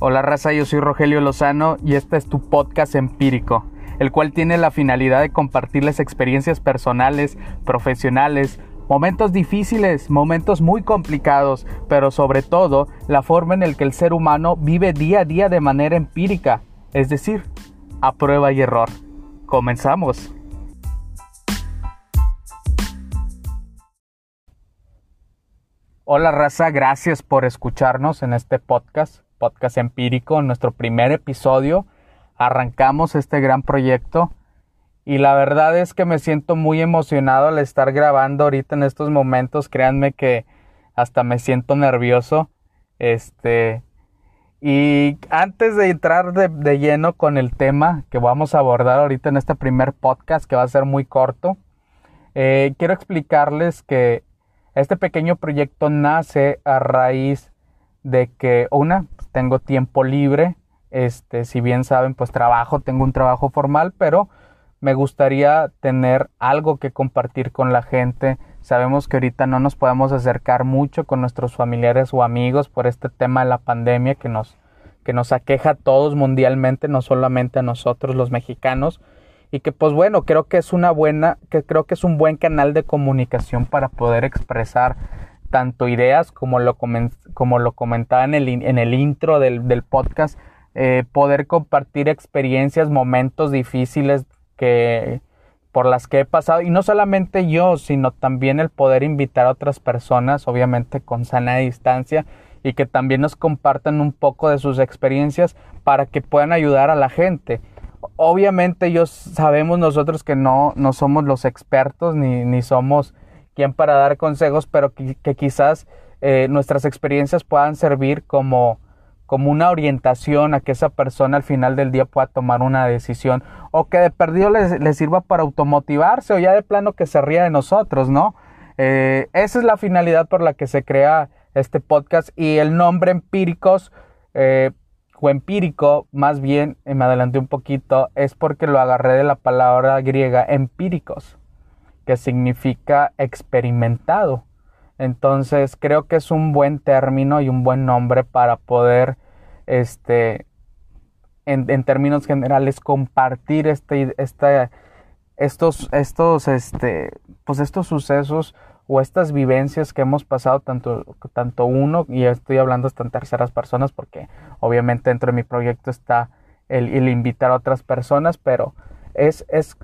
Hola raza, yo soy Rogelio Lozano y este es tu podcast empírico, el cual tiene la finalidad de compartirles experiencias personales, profesionales, momentos difíciles, momentos muy complicados, pero sobre todo la forma en la que el ser humano vive día a día de manera empírica, es decir, a prueba y error. Comenzamos. Hola raza, gracias por escucharnos en este podcast podcast empírico, en nuestro primer episodio. Arrancamos este gran proyecto y la verdad es que me siento muy emocionado al estar grabando ahorita en estos momentos. Créanme que hasta me siento nervioso. Este. Y antes de entrar de, lleno con el tema que vamos a abordar ahorita en este primer podcast, que va a ser muy corto, eh, quiero explicarles que este pequeño proyecto nace a raíz de que, una, tengo tiempo libre, este, si bien saben, pues trabajo, tengo un trabajo formal, pero me gustaría tener algo que compartir con la gente. Sabemos que ahorita no nos podemos acercar mucho con nuestros familiares o amigos por este tema de la pandemia que nos, que nos aqueja a todos mundialmente, no solamente a nosotros los mexicanos. Y que pues bueno, creo que es una buena, que creo que es un buen canal de comunicación para poder expresar tanto ideas como lo, como lo comentaba en el, en el intro del, podcast, eh, poder compartir experiencias, momentos difíciles que por las que he pasado y no solamente yo, sino también el poder invitar a otras personas, obviamente con sana distancia y que también nos compartan un poco de sus experiencias para que puedan ayudar a la gente. Obviamente ellos sabemos nosotros que no, no somos los expertos ni, ni somos para dar consejos, pero que, quizás eh, nuestras experiencias puedan servir como, como una orientación a que esa persona al final del día pueda tomar una decisión o que de perdido le, sirva para automotivarse o ya de plano que se ría de nosotros, ¿no? Eh, esa es la finalidad por la que se crea este podcast y el nombre empíricos eh, o empírico, más bien, me adelanté un poquito, es porque lo agarré de la palabra griega empíricos que significa experimentado. Entonces creo que es un buen término y un buen nombre para poder, este, en, términos generales, compartir este, este, estos, estos, este, pues estos sucesos o estas vivencias que hemos pasado tanto, tanto uno, y estoy hablando hasta en terceras personas porque obviamente dentro de mi proyecto está el, el invitar a otras personas, pero es, es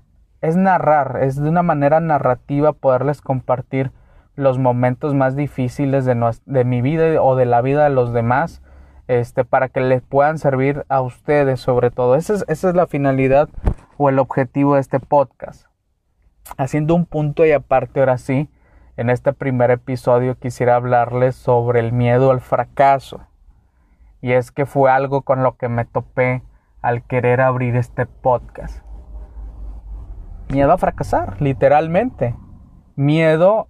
es narrar, es de una manera narrativa poderles compartir los momentos más difíciles de, de mi vida o de la vida de los demás, este, para que les puedan servir a ustedes sobre todo. Esa es, esa es la finalidad o el objetivo de este podcast. Haciendo un punto y aparte ahora sí, en este primer episodio quisiera hablarles sobre el miedo al fracaso. Y es que fue algo con lo que me topé al querer abrir este podcast. Miedo a fracasar, literalmente. Miedo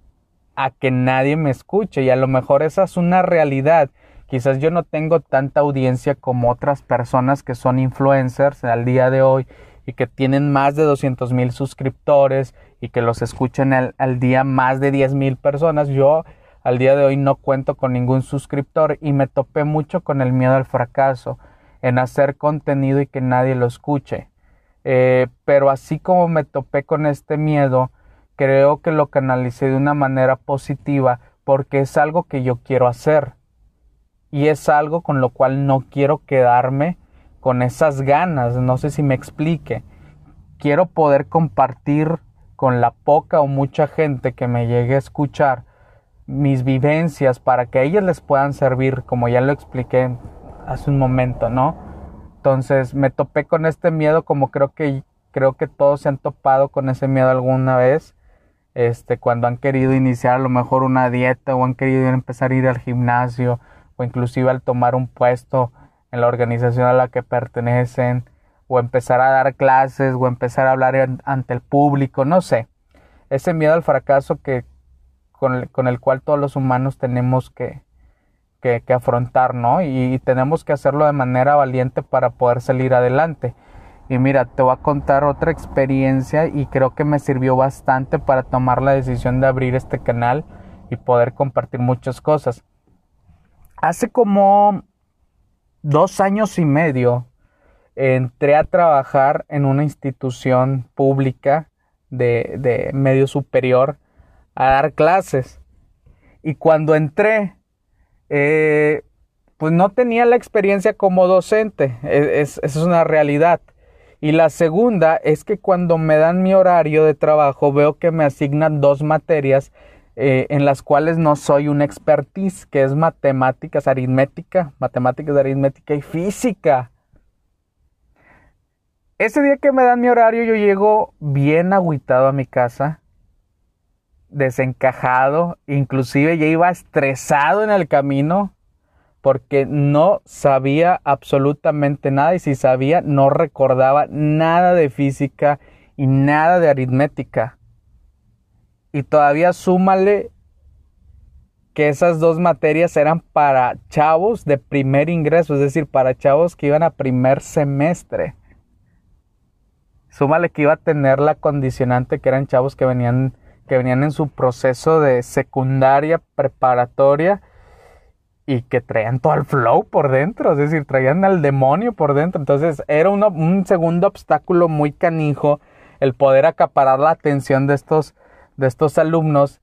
a que nadie me escuche y a lo mejor esa es una realidad. Quizás yo no tengo tanta audiencia como otras personas que son influencers al día de hoy y que tienen más de 200 mil suscriptores y que los escuchan al, al día más de 10 mil personas. Yo al día de hoy no cuento con ningún suscriptor y me topé mucho con el miedo al fracaso en hacer contenido y que nadie lo escuche. Eh, pero así como me topé con este miedo, creo que lo canalicé de una manera positiva porque es algo que yo quiero hacer. Y es algo con lo cual no quiero quedarme con esas ganas, no sé si me explique. Quiero poder compartir con la poca o mucha gente que me llegue a escuchar mis vivencias para que a ellas les puedan servir, como ya lo expliqué hace un momento, ¿no? Entonces me topé con este miedo como creo que creo que todos se han topado con ese miedo alguna vez. Este, cuando han querido iniciar a lo mejor una dieta o han querido empezar a ir al gimnasio o inclusive al tomar un puesto en la organización a la que pertenecen o empezar a dar clases o empezar a hablar ante el público, no sé. Ese miedo al fracaso que con el cual todos los humanos tenemos que, que, afrontar, ¿no? Y, tenemos que hacerlo de manera valiente para poder salir adelante. Y mira, te voy a contar otra experiencia y creo que me sirvió bastante para tomar la decisión de abrir este canal y poder compartir muchas cosas. Hace como dos años y medio entré a trabajar en una institución pública de, de medio superior a dar clases. Y cuando entré, eh, pues no tenía la experiencia como docente. E, es, es una realidad. Y la segunda es que cuando me dan mi horario de trabajo veo que me asignan dos materias eh, en las cuales no soy un expertise, que es matemáticas, aritmética, matemáticas, aritmética y física. Ese día que me dan mi horario yo llego bien agüitado a mi casa, desencajado, inclusive ya iba estresado en el camino porque no sabía absolutamente nada y si sabía no recordaba nada de física y nada de aritmética. Y todavía súmale que esas dos materias eran para chavos de primer ingreso, es decir, para chavos que iban a primer semestre. Súmale que iba a tener la condicionante que eran chavos que venían, que venían en su proceso de secundaria preparatoria y que traían todo el flow por dentro, es decir, traían al demonio por dentro. Entonces era un segundo obstáculo muy canijo el poder acaparar la atención de estos de estos alumnos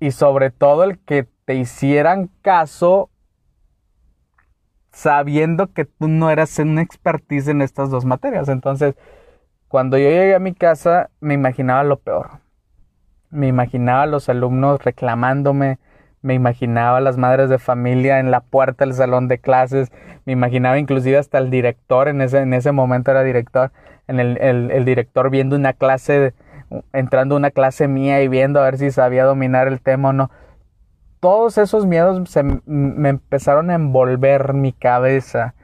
y sobre todo el que te hicieran caso sabiendo que tú no eras un expertise en estas dos materias. Entonces, cuando yo llegué a mi casa, me imaginaba lo peor. Me imaginaba a los alumnos reclamándome, me imaginaba a las madres de familia en la puerta del salón de clases, me imaginaba inclusive hasta el director, en ese, en ese momento era director, en el, el, director viendo una clase entrando a una clase mía y viendo a ver si sabía dominar el tema o no. Todos esos miedos se me empezaron a envolver mi cabeza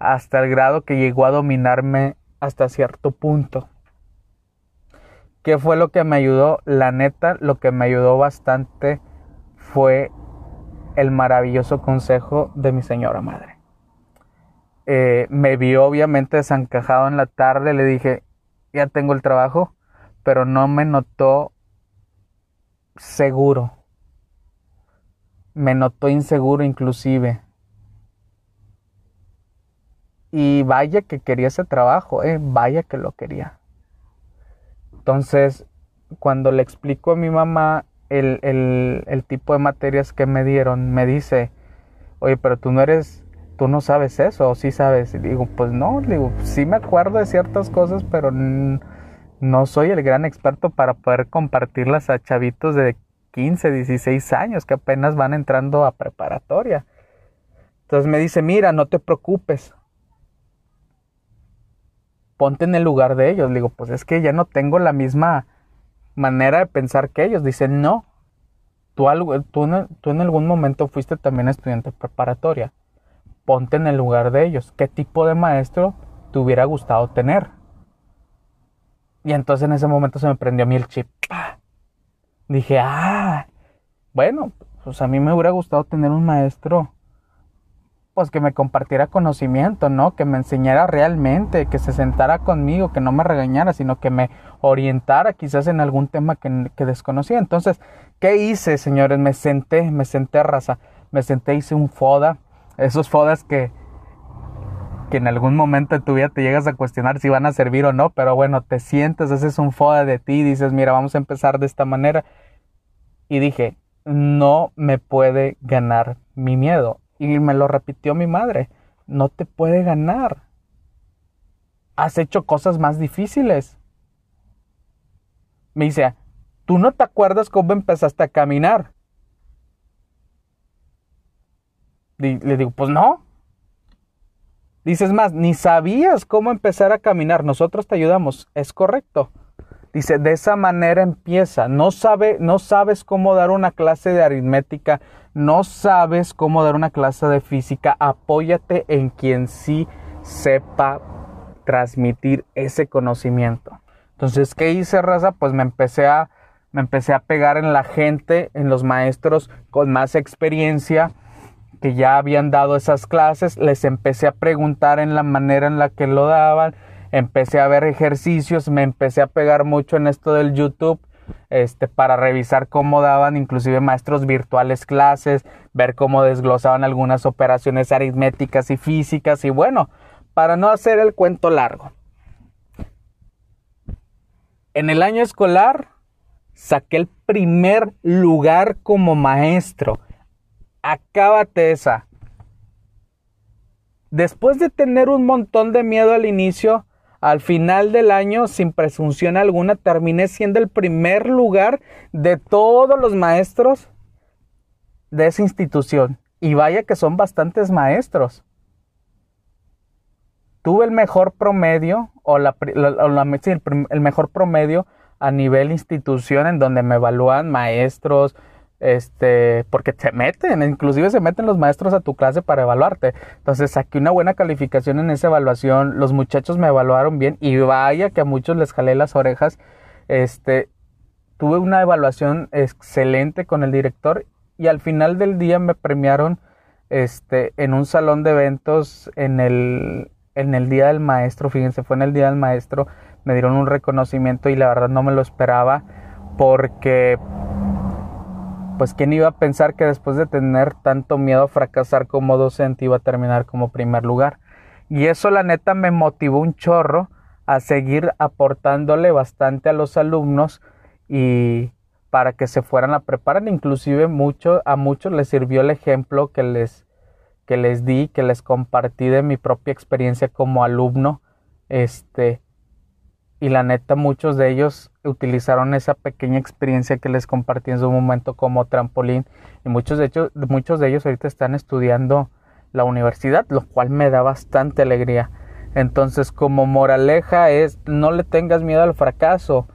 hasta el grado que llegó a dominarme hasta cierto punto. ¿Qué fue lo que me ayudó? La neta, lo que me ayudó bastante fue el maravilloso consejo de mi señora madre. Eh, me vio obviamente desencajado en la tarde, le dije, ya tengo el trabajo, pero no me notó seguro. Me notó inseguro inclusive. Y vaya que quería ese trabajo, eh, vaya que lo quería. Entonces, cuando le explico a mi mamá el, el, tipo de materias que me dieron, me dice, oye, pero tú no eres, tú no sabes eso, o sí sabes. Y digo, pues no, digo, sí me acuerdo de ciertas cosas, pero no soy el gran experto para poder compartirlas a chavitos de 15, 16 años que apenas van entrando a preparatoria. Entonces me dice, mira, no te preocupes. Ponte en el lugar de ellos. Le digo, pues es que ya no tengo la misma manera de pensar que ellos. Dice, no. Tú, tú en algún momento fuiste también estudiante preparatoria. Ponte en el lugar de ellos. ¿Qué tipo de maestro te hubiera gustado tener? Y entonces en ese momento se me prendió a mí el chip. Dije, ah, bueno, pues a mí me hubiera gustado tener un maestro, pues que me compartiera conocimiento, ¿no? Que me enseñara realmente, que se sentara conmigo, que no me regañara, sino que me orientara quizás en algún tema que, que desconocía. Entonces, ¿qué hice, señores? Me senté, me senté raza, me senté, hice un foda, esos fodas que, que en algún momento de tu vida te llegas a cuestionar si van a servir o no, pero bueno, te sientes, haces un foda de ti, dices, mira, vamos a empezar de esta manera. Y dije, no me puede ganar mi miedo. Y me lo repitió mi madre, no te puede ganar. Has hecho cosas más difíciles. Me dice, ¿tú no te acuerdas cómo empezaste a caminar? Le digo, pues no. Dices más, ni sabías cómo empezar a caminar, nosotros te ayudamos, es correcto. Dice, de esa manera empieza. No, sabe, no sabes cómo dar una clase de aritmética, no sabes cómo dar una clase de física. Apóyate en quien sí sepa transmitir ese conocimiento. Entonces, ¿qué hice, raza? Pues me empecé a, me empecé a pegar en la gente, en los maestros con más experiencia que ya habían dado esas clases, les empecé a preguntar en la manera en la que lo daban, empecé a ver ejercicios, me empecé a pegar mucho en esto del YouTube, este, para revisar cómo daban inclusive maestros virtuales clases, ver cómo desglosaban algunas operaciones aritméticas y físicas y bueno, para no hacer el cuento largo. En el año escolar saqué el primer lugar como maestro. Acábate esa. Después de tener un montón de miedo al inicio, al final del año, sin presunción alguna, terminé siendo el primer lugar de todos los maestros de esa institución. Y vaya que son bastantes maestros. Tuve el mejor promedio, o, la, el mejor promedio a nivel institución en donde me evalúan maestros, este, porque te meten, inclusive se meten los maestros a tu clase para evaluarte. Entonces saqué una buena calificación en esa evaluación, los muchachos me evaluaron bien y vaya que a muchos les jalé las orejas. Este, tuve una evaluación excelente con el director y al final del día me premiaron este, en un salón de eventos en el, en el Día del Maestro, fíjense, fue en el Día del Maestro, me dieron un reconocimiento y la verdad no me lo esperaba porque pues quién iba a pensar que después de tener tanto miedo a fracasar como docente iba a terminar como primer lugar. Y eso la neta me motivó un chorro a seguir aportándole bastante a los alumnos y para que se fueran a preparar, inclusive mucho, a muchos les sirvió el ejemplo que les, que les di, que les compartí de mi propia experiencia como alumno, este, y la neta muchos de ellos utilizaron esa pequeña experiencia que les compartí en su momento como trampolín y muchos de ellos, muchos de ellos ahorita están estudiando la universidad, lo cual me da bastante alegría. Entonces, como moraleja es no le tengas miedo al fracaso.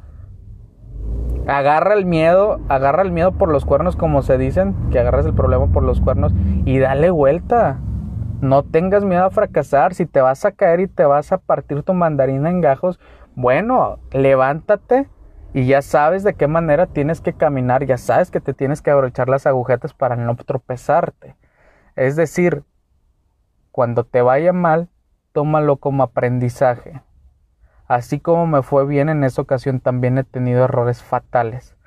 Agarra el miedo, agarra el miedo por los cuernos como se dicen, que agarras el problema por los cuernos y dale vuelta. No tengas miedo a fracasar, si te vas a caer y te vas a partir tu mandarina en gajos, bueno, levántate y ya sabes de qué manera tienes que caminar, ya sabes que te tienes que abrochar las agujetas para no tropezarte. Es decir, cuando te vaya mal, tómalo como aprendizaje. Así como me fue bien en esa ocasión, también he tenido errores fatales,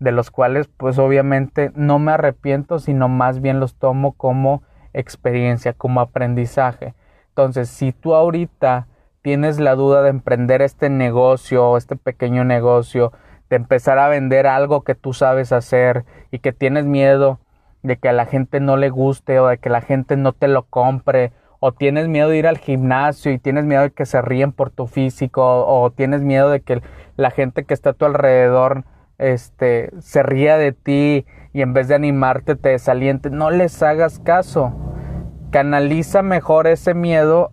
de los cuales pues obviamente no me arrepiento, sino más bien los tomo como experiencia, como aprendizaje. Entonces, si tú ahorita tienes la duda de emprender este negocio, este pequeño negocio, de empezar a vender algo que tú sabes hacer y que tienes miedo de que a la gente no le guste o de que la gente no te lo compre o tienes miedo de ir al gimnasio y tienes miedo de que se ríen por tu físico o tienes miedo de que la gente que está a tu alrededor este se ría de ti y en vez de animarte te desaliente, no les hagas caso. Canaliza mejor ese miedo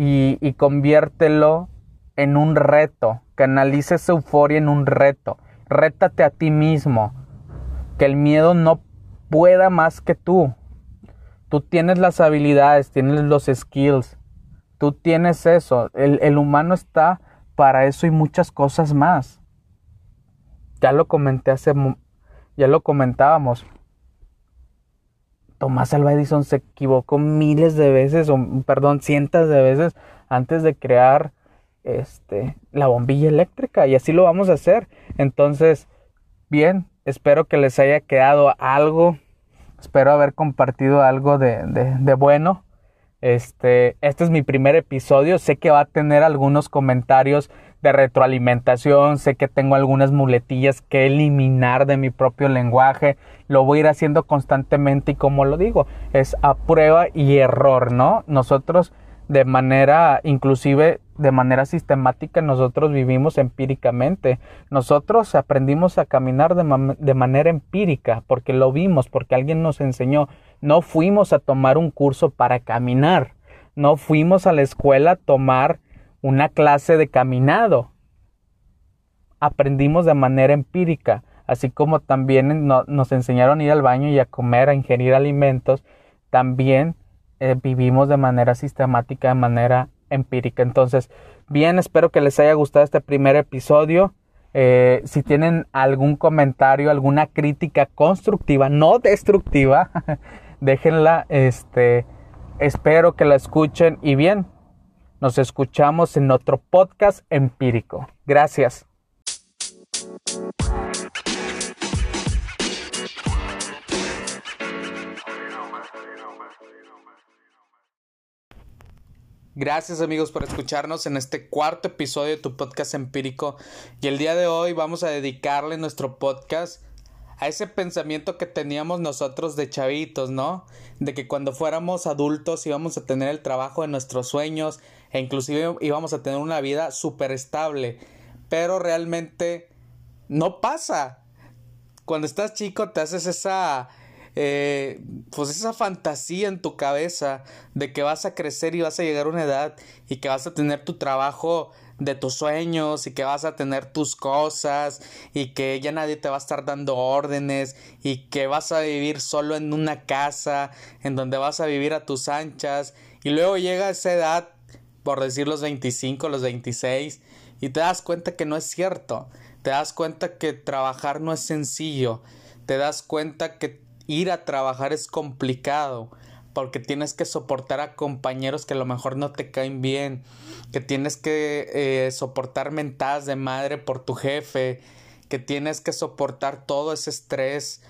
y, conviértelo en un reto, canalice esa euforia en un reto, rétate a ti mismo, que el miedo no pueda más que tú. Tú tienes las habilidades, tienes los skills, tú tienes eso, el, el humano está para eso y muchas cosas más. Ya lo comenté hace, ya lo comentábamos. Tomás Alva Edison se equivocó miles de veces, o perdón, cientos de veces antes de crear este, la bombilla eléctrica y así lo vamos a hacer. Entonces, bien, espero que les haya quedado algo, espero haber compartido algo de, de, de bueno. Este, este es mi primer episodio, sé que va a tener algunos comentarios de retroalimentación, sé que tengo algunas muletillas que eliminar de mi propio lenguaje, lo voy a ir haciendo constantemente y como lo digo, es a prueba y error, ¿no? Nosotros de manera, inclusive de manera sistemática, nosotros vivimos empíricamente. Nosotros aprendimos a caminar de, de, manera empírica, porque lo vimos, porque alguien nos enseñó. No fuimos a tomar un curso para caminar. No fuimos a la escuela a tomar una clase de caminado. Aprendimos de manera empírica, así como también nos enseñaron a ir al baño y a comer, a ingerir alimentos, también eh, vivimos de manera sistemática, de manera empírica. Entonces, bien, espero que les haya gustado este primer episodio. Eh, si tienen algún comentario, alguna crítica constructiva, no destructiva, déjenla. Este, espero que la escuchen y bien, nos escuchamos en otro podcast empírico. Gracias. Gracias amigos por escucharnos en este cuarto episodio de tu podcast empírico y el día de hoy vamos a dedicarle nuestro podcast a ese pensamiento que teníamos nosotros de chavitos, ¿no? De que cuando fuéramos adultos íbamos a tener el trabajo de nuestros sueños, e inclusive íbamos a tener una vida súper estable, pero realmente no pasa. Cuando estás chico te haces esa eh, pues esa fantasía en tu cabeza de que vas a crecer y vas a llegar a una edad y que vas a tener tu trabajo de tus sueños y que vas a tener tus cosas y que ya nadie te va a estar dando órdenes y que vas a vivir solo en una casa en donde vas a vivir a tus anchas y luego llega esa edad por decir los 25, los 26 y te das cuenta que no es cierto, te das cuenta que trabajar no es sencillo, te das cuenta que ir a trabajar es complicado porque tienes que soportar a compañeros que a lo mejor no te caen bien, que tienes que eh, soportar mentadas de madre por tu jefe, que tienes que soportar todo ese estrés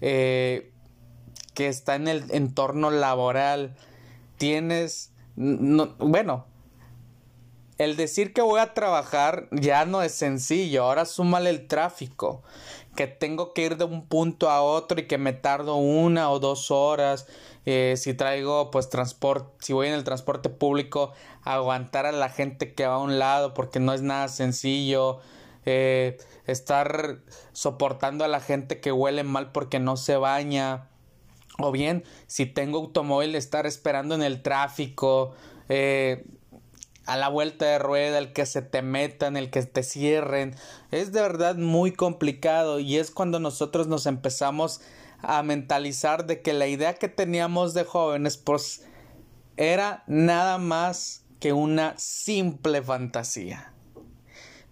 eh, que está en el entorno laboral. Tienes, bueno, el decir que voy a trabajar ya no es sencillo, ahora súmale el tráfico, que tengo que ir de un punto a otro y que me tardo una o dos horas. Eh, si traigo pues transporte, si voy en el transporte público, aguantar a la gente que va a un lado porque no es nada sencillo. Eh, estar soportando a la gente que huele mal porque no se baña. O bien, si tengo automóvil, estar esperando en el tráfico. Eh, a la vuelta de rueda, el que se te metan, el que te cierren. Es de verdad muy complicado y es cuando nosotros nos empezamos a mentalizar de que la idea que teníamos de jóvenes pues era nada más que una simple fantasía.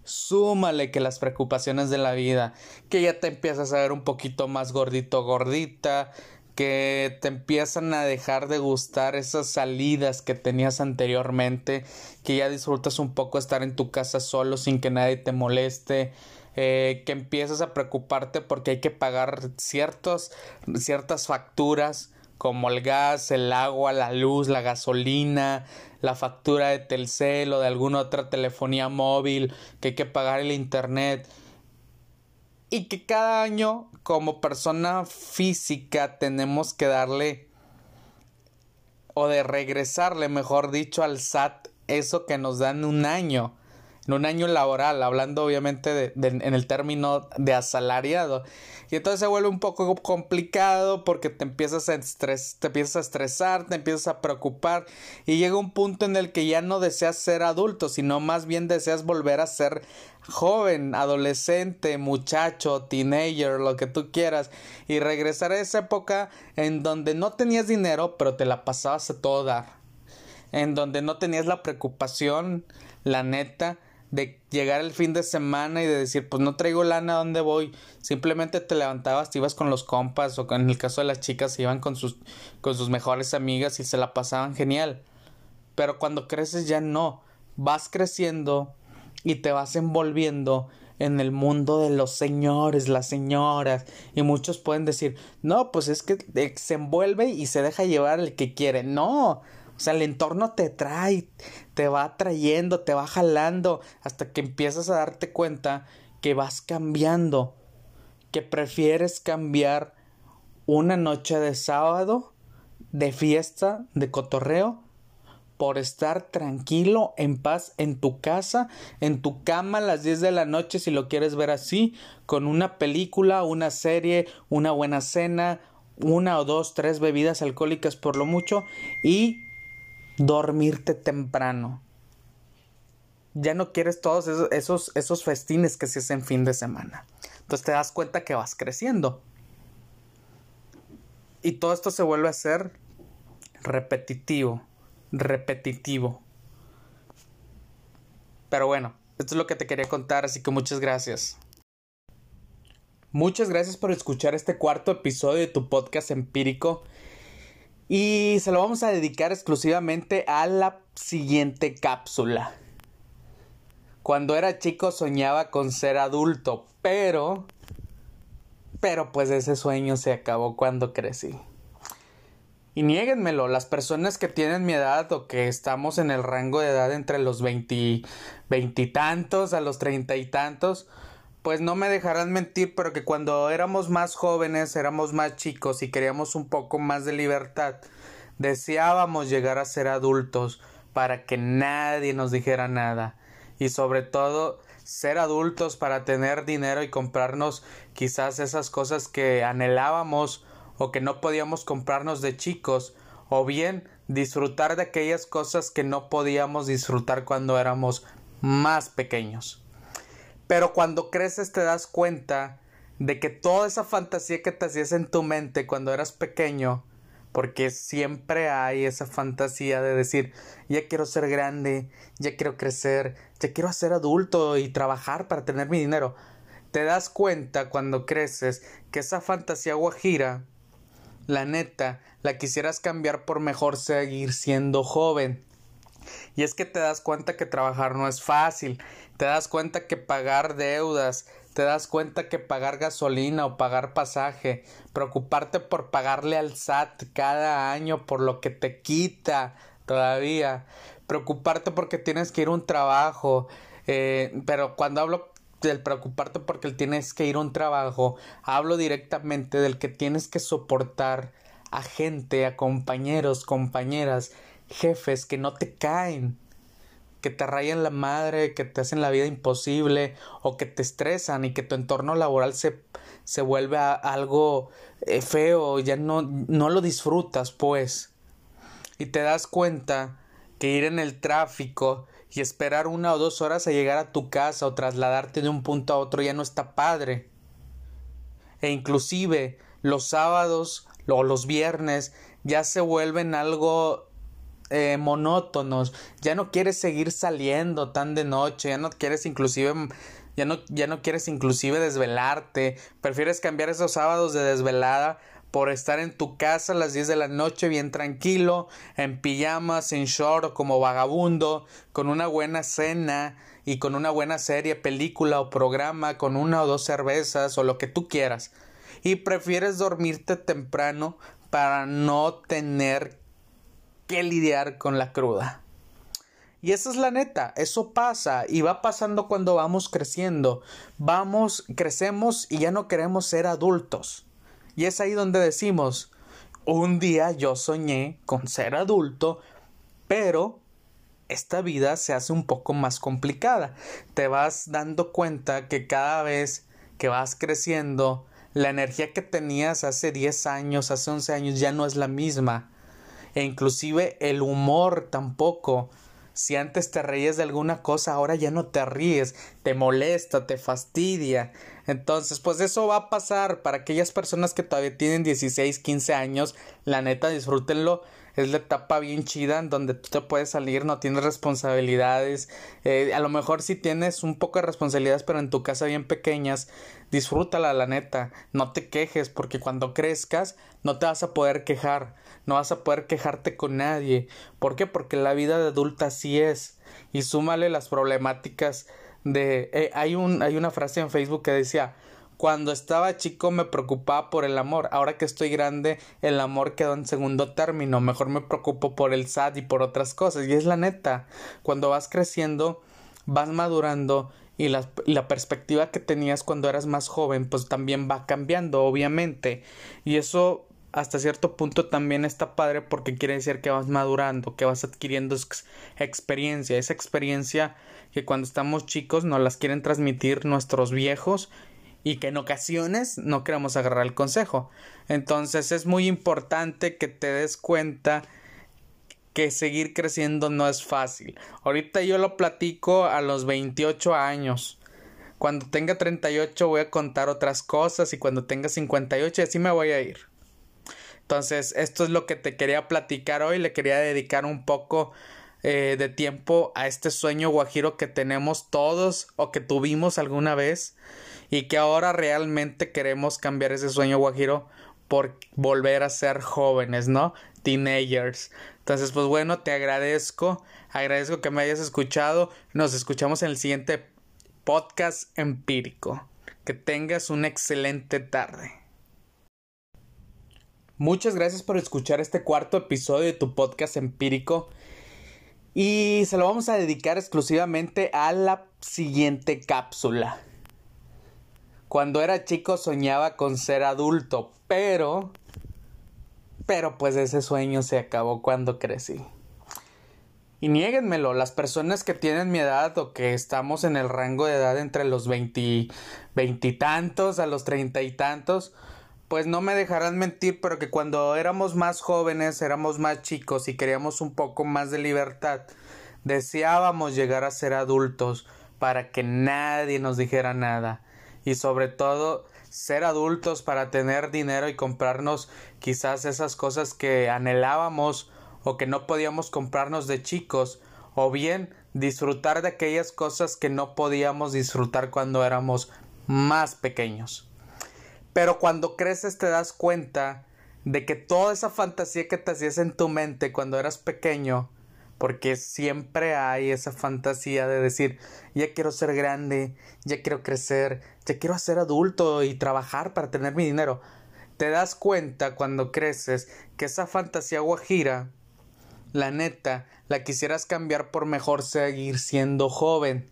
Súmale que las preocupaciones de la vida, que ya te empiezas a ver un poquito más gordito, gordita, que te empiezan a dejar de gustar esas salidas que tenías anteriormente, que ya disfrutas un poco estar en tu casa solo sin que nadie te moleste, eh, que empiezas a preocuparte porque hay que pagar ciertos, ciertas facturas como el gas, el agua, la luz, la gasolina, la factura de Telcel o de alguna otra telefonía móvil, que hay que pagar el internet. Y que cada año como persona física tenemos que darle o de regresarle, mejor dicho, al SAT eso que nos dan un año en un año laboral, hablando obviamente de, en el término de asalariado. Y entonces se vuelve un poco complicado porque te empiezas a estres te empiezas a estresar, te empiezas a preocupar y llega un punto en el que ya no deseas ser adulto, sino más bien deseas volver a ser joven, adolescente, muchacho, teenager, lo que tú quieras y regresar a esa época en donde no tenías dinero, pero te la pasabas a todo dar. En donde no tenías la preocupación, la neta, de llegar el fin de semana y de decir, pues no traigo lana, ¿a dónde voy? Simplemente te levantabas, te ibas con los compas o en el caso de las chicas se iban con sus, con sus mejores amigas y se la pasaban genial. Pero cuando creces ya no, vas creciendo y te vas envolviendo en el mundo de los señores, las señoras, y muchos pueden decir, no, pues es que se envuelve y se deja llevar el que quiere. No, o sea, el entorno te trae, te va trayendo, te va jalando, hasta que empiezas a darte cuenta que vas cambiando, que prefieres cambiar una noche de sábado, de fiesta, de cotorreo, por estar tranquilo, en paz, en tu casa, en tu cama a las 10 de la noche, si lo quieres ver así, con una película, una serie, una buena cena, una o dos, tres bebidas alcohólicas por lo mucho y dormirte temprano. Ya no quieres todos esos, esos, festines que se hacen fin de semana. Entonces te das cuenta que vas creciendo. Y todo esto se vuelve a ser repetitivo, repetitivo. Pero bueno, esto es lo que te quería contar, así que muchas gracias. Muchas gracias por escuchar este cuarto episodio de tu podcast empírico. Y se lo vamos a dedicar exclusivamente a la siguiente cápsula. Cuando era chico soñaba con ser adulto, pero... Pero pues ese sueño se acabó cuando crecí. Y niéguenmelo, las personas que tienen mi edad o que estamos en el rango de edad entre los veintitantos a los treinta y tantos, pues no me dejarán mentir, pero que cuando éramos más jóvenes, éramos más chicos y queríamos un poco más de libertad, deseábamos llegar a ser adultos para que nadie nos dijera nada. Y sobre todo ser adultos para tener dinero y comprarnos quizás esas cosas que anhelábamos o que no podíamos comprarnos de chicos, o bien disfrutar de aquellas cosas que no podíamos disfrutar cuando éramos más pequeños. Pero cuando creces te das cuenta de que toda esa fantasía que te hacías en tu mente cuando eras pequeño, porque siempre hay esa fantasía de decir, ya quiero ser grande, ya quiero crecer, ya quiero ser adulto y trabajar para tener mi dinero. Te das cuenta cuando creces que esa fantasía guajira la neta, la quisieras cambiar por mejor seguir siendo joven. Y es que te das cuenta que trabajar no es fácil, te das cuenta que pagar deudas, te das cuenta que pagar gasolina o pagar pasaje, preocuparte por pagarle al SAT cada año por lo que te quita todavía, preocuparte porque tienes que ir a un trabajo, eh, pero cuando hablo del preocuparte porque tienes que ir a un trabajo, hablo directamente del que tienes que soportar a gente, a compañeros, compañeras, jefes que no te caen, que te rayan la madre, que te hacen la vida imposible o que te estresan y que tu entorno laboral se, se vuelve algo eh, feo, ya no, no lo disfrutas pues. Y te das cuenta que ir en el tráfico y esperar una o dos horas a llegar a tu casa o trasladarte de un punto a otro ya no está padre. E inclusive los sábados o los viernes ya se vuelven algo eh, monótonos, ya no quieres seguir saliendo tan de noche, ya no quieres inclusive ya no, ya no quieres inclusive desvelarte, prefieres cambiar esos sábados de desvelada por estar en tu casa a las 10 de la noche bien tranquilo, en pijamas, en short como vagabundo, con una buena cena y con una buena serie, película o programa, con una o dos cervezas o lo que tú quieras. Y prefieres dormirte temprano para no tener que lidiar con la cruda. Y esa es la neta, eso pasa y va pasando cuando vamos creciendo. Vamos, crecemos y ya no queremos ser adultos. Y es ahí donde decimos, un día yo soñé con ser adulto, pero esta vida se hace un poco más complicada. Te vas dando cuenta que cada vez que vas creciendo, la energía que tenías hace 10 años, hace 11 años ya no es la misma. E inclusive el humor tampoco. Si antes te reías de alguna cosa, ahora ya no te ríes, te molesta, te fastidia. Entonces, pues eso va a pasar para aquellas personas que todavía tienen 16, 15 años. La neta, disfrútenlo es la etapa bien chida en donde tú te puedes salir, no tienes responsabilidades, eh, a lo mejor si tienes un poco de responsabilidades, pero en tu casa bien pequeñas, disfrútala la neta, no te quejes, porque cuando crezcas no te vas a poder quejar, no vas a poder quejarte con nadie. ¿Por qué? Porque la vida de adulta así es. Y súmale las problemáticas de... Eh, hay, un, hay una frase en Facebook que decía, cuando estaba chico me preocupaba por el amor. Ahora que estoy grande, el amor quedó en segundo término. Mejor me preocupo por el SAT y por otras cosas. Y es la neta. Cuando vas creciendo, vas madurando y la, la, perspectiva que tenías cuando eras más joven, pues también va cambiando, obviamente. Y eso hasta cierto punto también está padre porque quiere decir que vas madurando, que vas adquiriendo experiencia. Esa experiencia que cuando estamos chicos nos las quieren transmitir nuestros viejos y que en ocasiones no queremos agarrar el consejo. Entonces es muy importante que te des cuenta que seguir creciendo no es fácil. Ahorita yo lo platico a los 28 años. Cuando tenga 38 voy a contar otras cosas y cuando tenga 58 así me voy a ir. Entonces esto es lo que te quería platicar hoy. Le quería dedicar un poco eh, de tiempo a este sueño guajiro que tenemos todos o que tuvimos alguna vez y que ahora realmente queremos cambiar ese sueño guajiro por volver a ser jóvenes, ¿no? Teenagers. Entonces, pues bueno, te agradezco, agradezco que me hayas escuchado. Nos escuchamos en el siguiente podcast empírico. Que tengas una excelente tarde. Muchas gracias por escuchar este cuarto episodio de tu podcast empírico. Y se lo vamos a dedicar exclusivamente a la siguiente cápsula. Cuando era chico soñaba con ser adulto, pero... Pero pues ese sueño se acabó cuando crecí. Y niéguenmelo, las personas que tienen mi edad o que estamos en el rango de edad entre los veintitantos a los treinta y tantos, pues no me dejarán mentir, pero que cuando éramos más jóvenes, éramos más chicos y queríamos un poco más de libertad, deseábamos llegar a ser adultos para que nadie nos dijera nada y sobre todo ser adultos para tener dinero y comprarnos quizás esas cosas que anhelábamos o que no podíamos comprarnos de chicos o bien disfrutar de aquellas cosas que no podíamos disfrutar cuando éramos más pequeños. Pero cuando creces te das cuenta de que toda esa fantasía que te hacías en tu mente cuando eras pequeño, porque siempre hay esa fantasía de decir, ya quiero ser grande, ya quiero crecer, ya quiero ser adulto y trabajar para tener mi dinero. Te das cuenta cuando creces que esa fantasía guajira, la neta, la quisieras cambiar por mejor seguir siendo joven.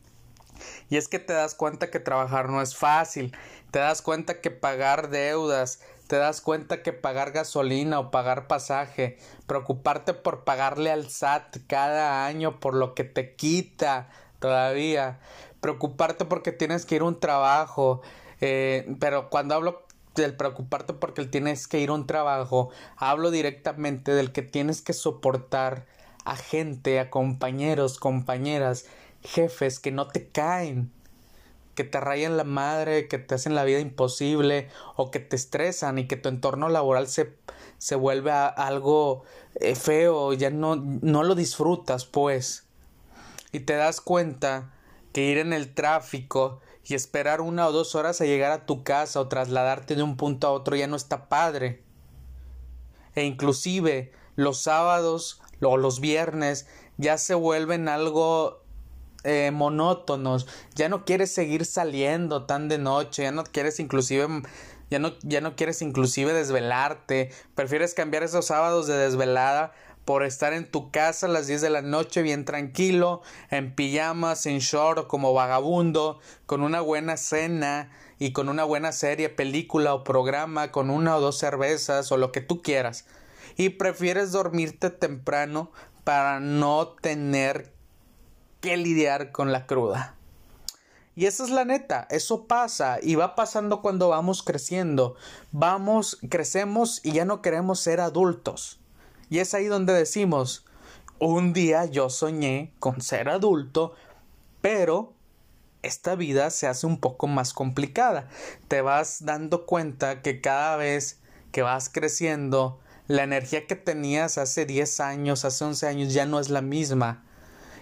Y es que te das cuenta que trabajar no es fácil, te das cuenta que pagar deudas, te das cuenta que pagar gasolina o pagar pasaje, preocuparte por pagarle al SAT cada año por lo que te quita todavía, preocuparte porque tienes que ir a un trabajo, eh, pero cuando hablo del preocuparte porque tienes que ir a un trabajo, hablo directamente del que tienes que soportar a gente, a compañeros, compañeras jefes que no te caen, que te rayan la madre, que te hacen la vida imposible o que te estresan y que tu entorno laboral se, se vuelve algo eh, feo, ya no, no lo disfrutas pues. Y te das cuenta que ir en el tráfico y esperar una o dos horas a llegar a tu casa o trasladarte de un punto a otro ya no está padre. E inclusive los sábados o los viernes ya se vuelven algo eh, monótonos, ya no quieres seguir saliendo tan de noche, ya no quieres inclusive ya no, ya no quieres inclusive desvelarte, prefieres cambiar esos sábados de desvelada por estar en tu casa a las 10 de la noche bien tranquilo, en pijamas, en short como vagabundo, con una buena cena y con una buena serie, película o programa, con una o dos cervezas o lo que tú quieras. Y prefieres dormirte temprano para no tener que lidiar con la cruda. Y esa es la neta, eso pasa y va pasando cuando vamos creciendo. Vamos, crecemos y ya no queremos ser adultos. Y es ahí donde decimos, un día yo soñé con ser adulto, pero esta vida se hace un poco más complicada. Te vas dando cuenta que cada vez que vas creciendo, la energía que tenías hace 10 años, hace 11 años ya no es la misma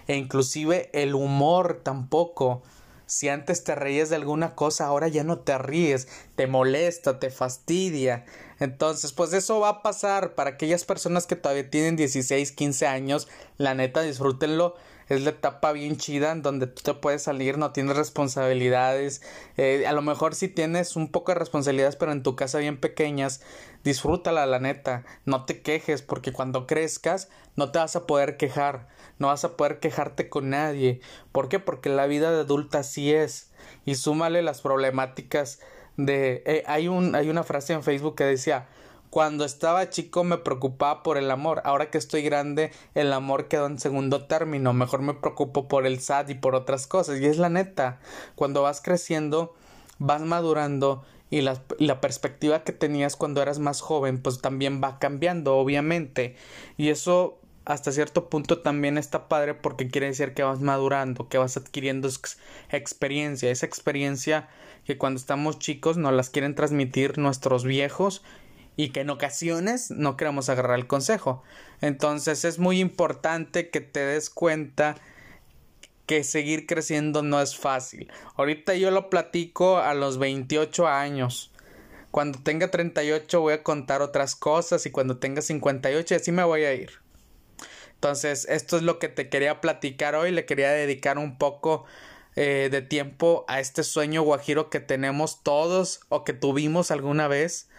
e inclusive el humor tampoco. Si antes te reías de alguna cosa, ahora ya no te ríes, te molesta, te fastidia. Entonces, pues eso va a pasar para aquellas personas que todavía tienen 16, 15 años. La neta, disfrútenlo es la etapa bien chida en donde tú te puedes salir, no tienes responsabilidades. Eh, a lo mejor si tienes un poco de responsabilidades, pero en tu casa bien pequeñas, disfrútala, la neta. No te quejes, porque cuando crezcas no te vas a poder quejar, no vas a poder quejarte con nadie. ¿Por qué? Porque la vida de adulta así es. Y súmale las problemáticas de. Eh, hay, un, hay una frase en Facebook que decía cuando estaba chico me preocupaba por el amor. Ahora que estoy grande, el amor quedó en segundo término. Mejor me preocupo por el SAT y por otras cosas. Y es la neta. Cuando vas creciendo, vas madurando y la, perspectiva que tenías cuando eras más joven, pues también va cambiando, obviamente. Y eso hasta cierto punto también está padre porque quiere decir que vas madurando, que vas adquiriendo experiencia, esa experiencia que cuando estamos chicos nos las quieren transmitir nuestros viejos y que en ocasiones no queremos agarrar el consejo. Entonces es muy importante que te des cuenta que seguir creciendo no es fácil. Ahorita yo lo platico a los 28 años. Cuando tenga 38 voy a contar otras cosas y cuando tenga 58 así me voy a ir. Entonces esto es lo que te quería platicar hoy. Le quería dedicar un poco eh, de tiempo a este sueño guajiro que tenemos todos o que tuvimos alguna vez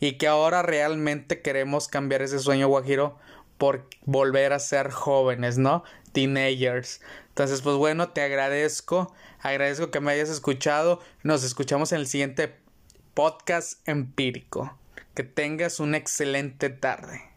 y que ahora realmente queremos cambiar ese sueño guajiro por volver a ser jóvenes, ¿no? Teenagers. Entonces, pues bueno, te agradezco, agradezco que me hayas escuchado. Nos escuchamos en el siguiente podcast empírico. Que tengas una excelente tarde.